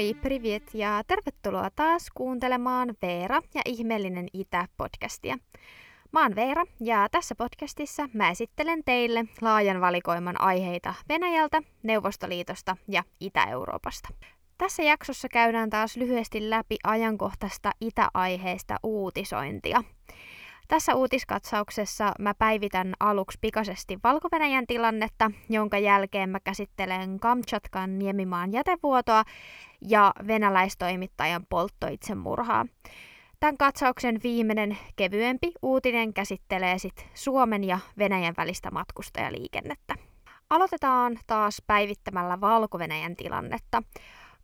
Moi, privet ja tervetuloa taas kuuntelemaan Veera ja ihmeellinen Itä-podcastia. Mä oon Veera ja tässä podcastissa mä esittelen teille laajan valikoiman aiheita Venäjältä, Neuvostoliitosta ja Itä-Euroopasta. Tässä jaksossa käydään taas lyhyesti läpi ajankohtaista itäaiheista uutisointia. Tässä uutiskatsauksessa mä päivitän aluksi pikaisesti valko tilannetta, jonka jälkeen mä käsittelen Kamchatkan niemimaan jätevuotoa ja venäläistoimittajan polttoitsemurhaa. Tämän katsauksen viimeinen kevyempi uutinen käsittelee sit Suomen ja Venäjän välistä matkustajaliikennettä. Aloitetaan taas päivittämällä valko tilannetta.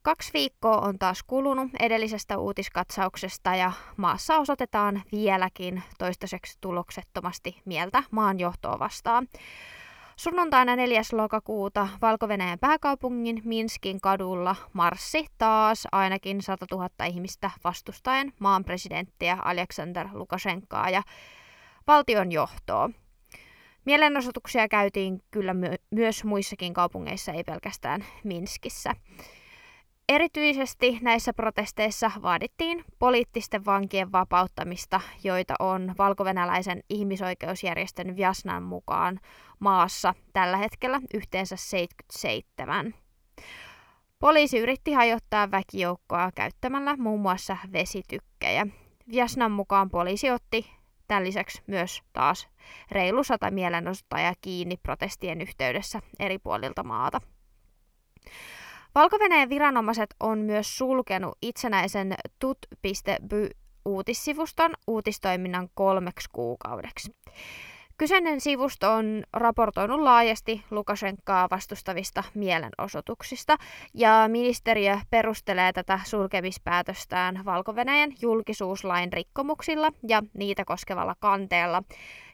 Kaksi viikkoa on taas kulunut edellisestä uutiskatsauksesta ja maassa osoitetaan vieläkin toistaiseksi tuloksettomasti mieltä maanjohtoa vastaan. Sunnuntaina 4. lokakuuta valko pääkaupungin Minskin kadulla marssi taas ainakin 100 000 ihmistä vastustaen maan presidenttiä Aleksander Lukashenkaa ja valtion johtoa. Mielenosoituksia käytiin kyllä my- myös muissakin kaupungeissa, ei pelkästään Minskissä. Erityisesti näissä protesteissa vaadittiin poliittisten vankien vapauttamista, joita on valkovenäläisen ihmisoikeusjärjestön Vjasnan mukaan maassa tällä hetkellä yhteensä 77. Poliisi yritti hajottaa väkijoukkoa käyttämällä muun muassa vesitykkejä. Vjasnan mukaan poliisi otti tämän lisäksi myös taas reilu sata mielenosoittajaa kiinni protestien yhteydessä eri puolilta maata valko viranomaiset on myös sulkenut itsenäisen tut.by uutissivuston uutistoiminnan kolmeksi kuukaudeksi. Kyseinen sivusto on raportoinut laajasti Lukashenkaa vastustavista mielenosoituksista, ja ministeriö perustelee tätä sulkemispäätöstään valko julkisuuslain rikkomuksilla ja niitä koskevalla kanteella,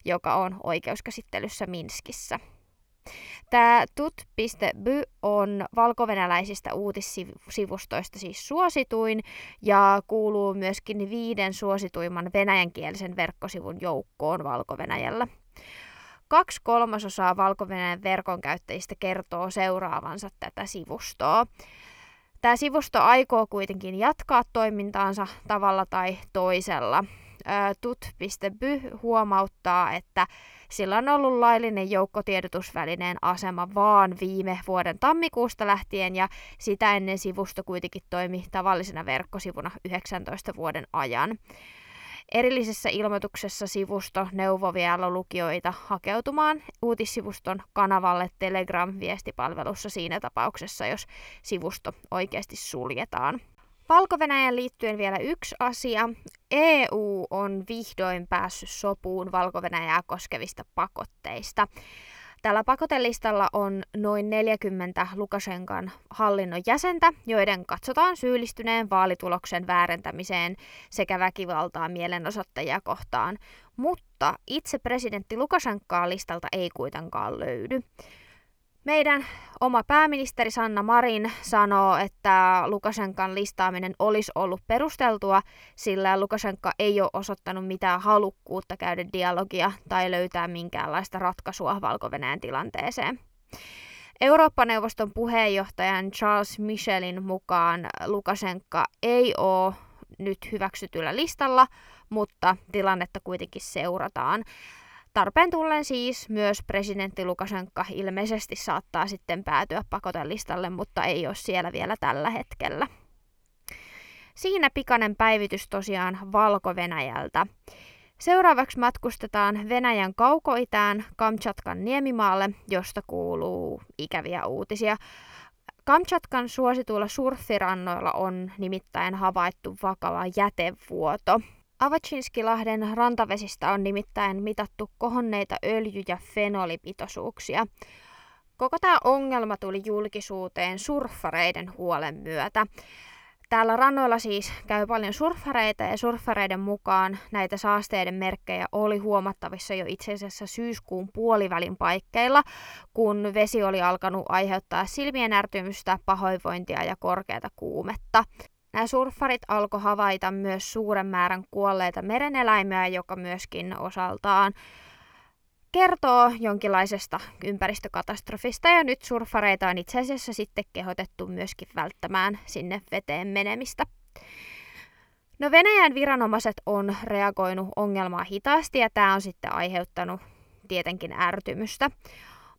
joka on oikeuskäsittelyssä Minskissä. Tämä tut.by on valkovenäläisistä uutissivustoista siis suosituin ja kuuluu myöskin viiden suosituimman venäjänkielisen verkkosivun joukkoon valko -Venäjällä. Kaksi kolmasosaa valko verkon käyttäjistä kertoo seuraavansa tätä sivustoa. Tämä sivusto aikoo kuitenkin jatkaa toimintaansa tavalla tai toisella. Tut.by huomauttaa, että sillä on ollut laillinen joukkotiedotusvälineen asema vaan viime vuoden tammikuusta lähtien ja sitä ennen sivusto kuitenkin toimi tavallisena verkkosivuna 19 vuoden ajan. Erillisessä ilmoituksessa sivusto neuvoi vielä lukijoita hakeutumaan uutissivuston kanavalle Telegram-viestipalvelussa siinä tapauksessa, jos sivusto oikeasti suljetaan valko liittyen vielä yksi asia. EU on vihdoin päässyt sopuun valko koskevista pakotteista. Tällä pakotelistalla on noin 40 Lukashenkan hallinnon jäsentä, joiden katsotaan syyllistyneen vaalituloksen väärentämiseen sekä väkivaltaan mielenosoittajia kohtaan. Mutta itse presidentti Lukashenkaa listalta ei kuitenkaan löydy. Meidän oma pääministeri Sanna Marin sanoo, että Lukashenkan listaaminen olisi ollut perusteltua, sillä Lukashenka ei ole osoittanut mitään halukkuutta käydä dialogia tai löytää minkäänlaista ratkaisua valko tilanteeseen. Eurooppa-neuvoston puheenjohtajan Charles Michelin mukaan Lukashenka ei ole nyt hyväksytyllä listalla, mutta tilannetta kuitenkin seurataan. Tarpeen tullen siis myös presidentti Lukashenka ilmeisesti saattaa sitten päätyä pakotelistalle, mutta ei ole siellä vielä tällä hetkellä. Siinä pikainen päivitys tosiaan Valko-Venäjältä. Seuraavaksi matkustetaan Venäjän kaukoitään Kamchatkan niemimaalle, josta kuuluu ikäviä uutisia. Kamchatkan suosituilla surfirannoilla on nimittäin havaittu vakava jätevuoto. Avachinskilahden rantavesistä on nimittäin mitattu kohonneita öljy- ja fenolipitoisuuksia. Koko tämä ongelma tuli julkisuuteen surffareiden huolen myötä. Täällä rannoilla siis käy paljon surffareita ja surffareiden mukaan näitä saasteiden merkkejä oli huomattavissa jo itse asiassa syyskuun puolivälin paikkeilla, kun vesi oli alkanut aiheuttaa silmien ärtymystä, pahoinvointia ja korkeata kuumetta. Nämä surffarit alkoi havaita myös suuren määrän kuolleita mereneläimiä, joka myöskin osaltaan kertoo jonkinlaisesta ympäristökatastrofista ja nyt surfareita on itse asiassa sitten kehotettu myöskin välttämään sinne veteen menemistä. No Venäjän viranomaiset on reagoinut ongelmaan hitaasti ja tämä on sitten aiheuttanut tietenkin ärtymystä.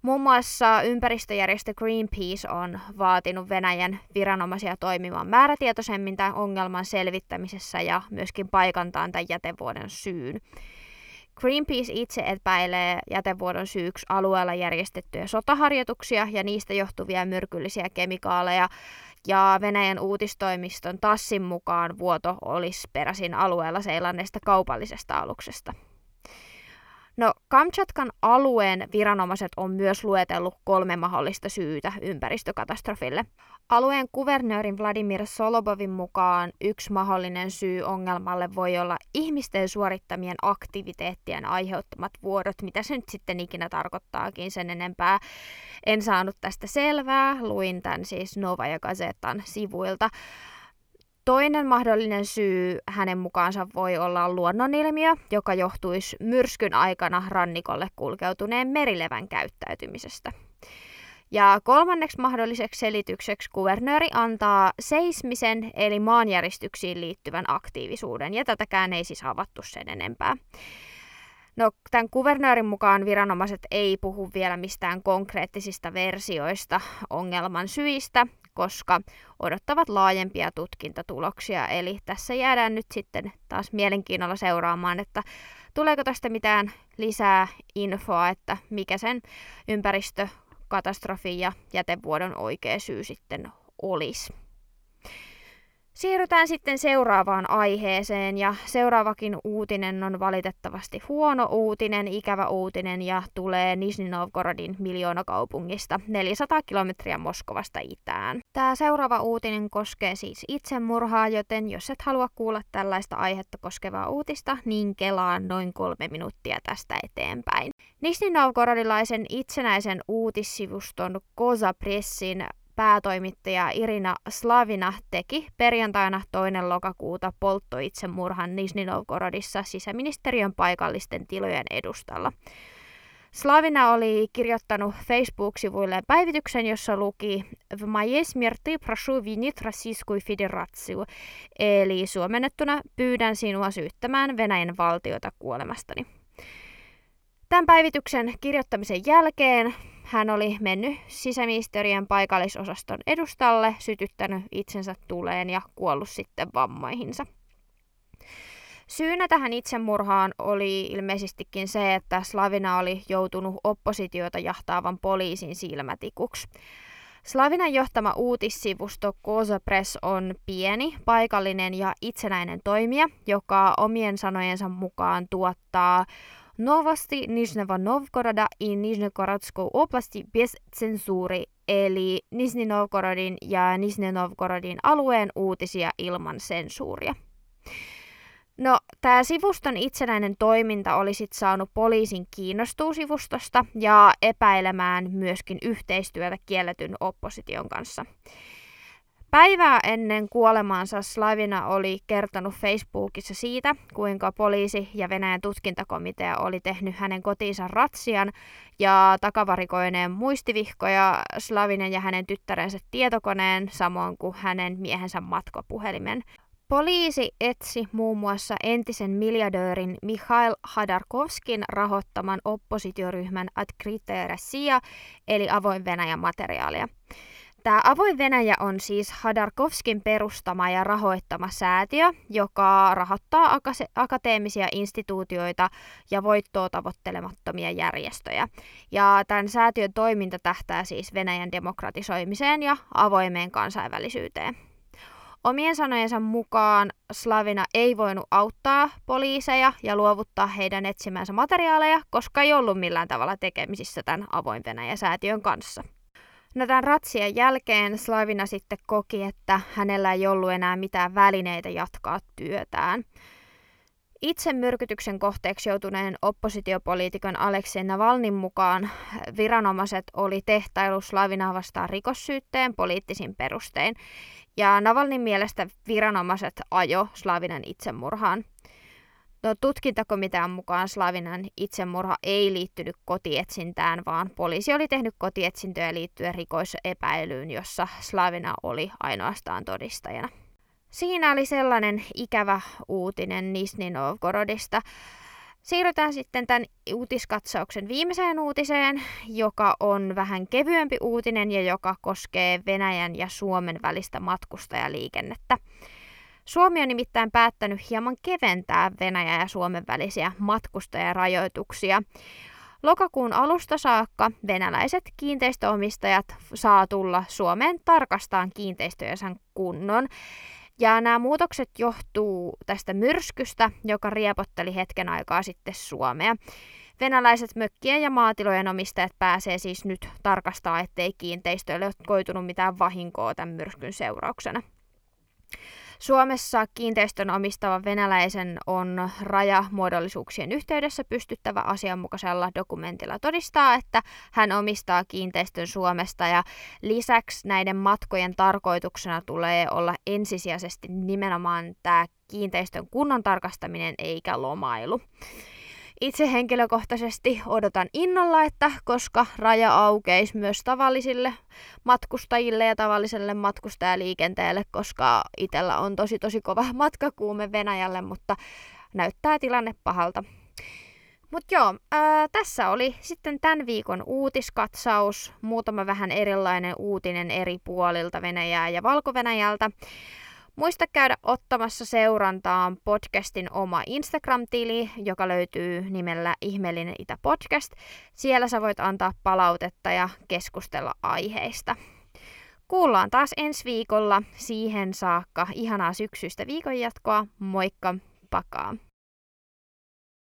Muun muassa ympäristöjärjestö Greenpeace on vaatinut Venäjän viranomaisia toimimaan määrätietoisemmin tämän ongelman selvittämisessä ja myöskin paikantaan tämän jätevuodon syyn. Greenpeace itse epäilee jätevuodon syyksi alueella järjestettyjä sotaharjoituksia ja niistä johtuvia myrkyllisiä kemikaaleja, ja Venäjän uutistoimiston Tassin mukaan vuoto olisi peräisin alueella seilanneesta kaupallisesta aluksesta. No, Kamchatkan alueen viranomaiset on myös luetellut kolme mahdollista syytä ympäristökatastrofille. Alueen kuvernöörin Vladimir Solobovin mukaan yksi mahdollinen syy ongelmalle voi olla ihmisten suorittamien aktiviteettien aiheuttamat vuodot, mitä se nyt sitten ikinä tarkoittaakin sen enempää. En saanut tästä selvää, luin tämän siis Nova ja Gazetan sivuilta. Toinen mahdollinen syy hänen mukaansa voi olla luonnonilmiö, joka johtuisi myrskyn aikana rannikolle kulkeutuneen merilevän käyttäytymisestä. Ja kolmanneksi mahdolliseksi selitykseksi kuvernööri antaa seismisen eli maanjäristyksiin liittyvän aktiivisuuden, ja tätäkään ei siis avattu sen enempää. No, tämän kuvernöörin mukaan viranomaiset ei puhu vielä mistään konkreettisista versioista ongelman syistä, koska odottavat laajempia tutkintatuloksia. Eli tässä jäädään nyt sitten taas mielenkiinnolla seuraamaan, että tuleeko tästä mitään lisää infoa, että mikä sen ympäristökatastrofin ja jätevuodon oikea syy sitten olisi. Siirrytään sitten seuraavaan aiheeseen ja seuraavakin uutinen on valitettavasti huono uutinen, ikävä uutinen ja tulee Nizhny Novgorodin miljoonakaupungista 400 kilometriä Moskovasta itään. Tämä seuraava uutinen koskee siis itsemurhaa, joten jos et halua kuulla tällaista aihetta koskevaa uutista, niin kelaa noin kolme minuuttia tästä eteenpäin. Nizhny Novgorodilaisen itsenäisen uutissivuston Koza Pressin päätoimittaja Irina Slavina teki perjantaina toinen lokakuuta polttoitsemurhan Nizhny Novgorodissa sisäministeriön paikallisten tilojen edustalla. Slavina oli kirjoittanut Facebook-sivuille päivityksen, jossa luki В моей смерти прошу винить Российскую Федерацию, eli suomennettuna pyydän sinua syyttämään Venäjän valtiota kuolemastani. Tämän päivityksen kirjoittamisen jälkeen hän oli mennyt sisäministeriön paikallisosaston edustalle, sytyttänyt itsensä tuleen ja kuollut sitten vammoihinsa. Syynä tähän itsemurhaan oli ilmeisestikin se, että Slavina oli joutunut oppositiota jahtaavan poliisin silmätikuksi. Slavinan johtama uutissivusto Koza Press on pieni, paikallinen ja itsenäinen toimija, joka omien sanojensa mukaan tuottaa Novosti Nizhneva Novgoroda i Nizhnegorodskoj oblasti bez sensuuri, eli Nizhny Novgorodin ja Nizhny Novgorodin alueen uutisia ilman sensuuria. No, tämä sivuston itsenäinen toiminta oli sitten saanut poliisin kiinnostua sivustosta ja epäilemään myöskin yhteistyötä kielletyn opposition kanssa. Päivää ennen kuolemaansa Slavina oli kertonut Facebookissa siitä, kuinka poliisi ja Venäjän tutkintakomitea oli tehnyt hänen kotiinsa ratsian ja takavarikoineen muistivihkoja Slavinen ja hänen tyttärensä tietokoneen, samoin kuin hänen miehensä matkapuhelimen. Poliisi etsi muun muassa entisen miljardöörin Mikhail Hadarkovskin rahoittaman oppositioryhmän Adkrite Russia, eli avoin Venäjän materiaalia. Tämä Avoin Venäjä on siis Hadarkovskin perustama ja rahoittama säätiö, joka rahoittaa akateemisia instituutioita ja voittoa tavoittelemattomia järjestöjä. Ja tämän säätiön toiminta tähtää siis Venäjän demokratisoimiseen ja avoimeen kansainvälisyyteen. Omien sanojensa mukaan Slavina ei voinut auttaa poliiseja ja luovuttaa heidän etsimänsä materiaaleja, koska ei ollut millään tavalla tekemisissä tämän Avoin Venäjä-säätiön kanssa. No tämän ratsien jälkeen Slavina sitten koki, että hänellä ei ollut enää mitään välineitä jatkaa työtään. Itse myrkytyksen kohteeksi joutuneen oppositiopoliitikon Aleksei Navalnin mukaan viranomaiset oli tehtailu Slavinaa vastaan rikossyytteen poliittisin perustein, ja Navalnin mielestä viranomaiset ajo Slavinan itsemurhaan. No, tutkintakomitean mukaan Slavinan itsemurha ei liittynyt kotietsintään, vaan poliisi oli tehnyt kotietsintöjä liittyen rikosepäilyyn, jossa Slavina oli ainoastaan todistajana. Siinä oli sellainen ikävä uutinen Nisni Novgorodista. Siirrytään sitten tämän uutiskatsauksen viimeiseen uutiseen, joka on vähän kevyempi uutinen ja joka koskee Venäjän ja Suomen välistä matkustajaliikennettä. Suomi on nimittäin päättänyt hieman keventää Venäjän ja Suomen välisiä matkustajarajoituksia. Lokakuun alusta saakka venäläiset kiinteistöomistajat saa tulla Suomeen tarkastaan kiinteistöjensä kunnon. Ja nämä muutokset johtuu tästä myrskystä, joka riepotteli hetken aikaa sitten Suomea. Venäläiset mökkien ja maatilojen omistajat pääsee siis nyt tarkastaa, ettei kiinteistöille ole koitunut mitään vahinkoa tämän myrskyn seurauksena. Suomessa kiinteistön omistava venäläisen on rajamuodollisuuksien yhteydessä pystyttävä asianmukaisella dokumentilla todistaa, että hän omistaa kiinteistön Suomesta ja lisäksi näiden matkojen tarkoituksena tulee olla ensisijaisesti nimenomaan tämä kiinteistön kunnon tarkastaminen eikä lomailu. Itse henkilökohtaisesti odotan innolla, että koska raja aukeisi myös tavallisille matkustajille ja tavalliselle matkustajaliikenteelle, koska itsellä on tosi tosi kova matkakuume Venäjälle, mutta näyttää tilanne pahalta. Mutta joo, ää, tässä oli sitten tämän viikon uutiskatsaus, muutama vähän erilainen uutinen eri puolilta Venäjää ja Valko-Venäjältä. Muista käydä ottamassa seurantaan podcastin oma Instagram-tili, joka löytyy nimellä Ihmeellinen Itä Podcast. Siellä sä voit antaa palautetta ja keskustella aiheista. Kuullaan taas ensi viikolla. Siihen saakka ihanaa syksyistä viikonjatkoa. Moikka, pakaa!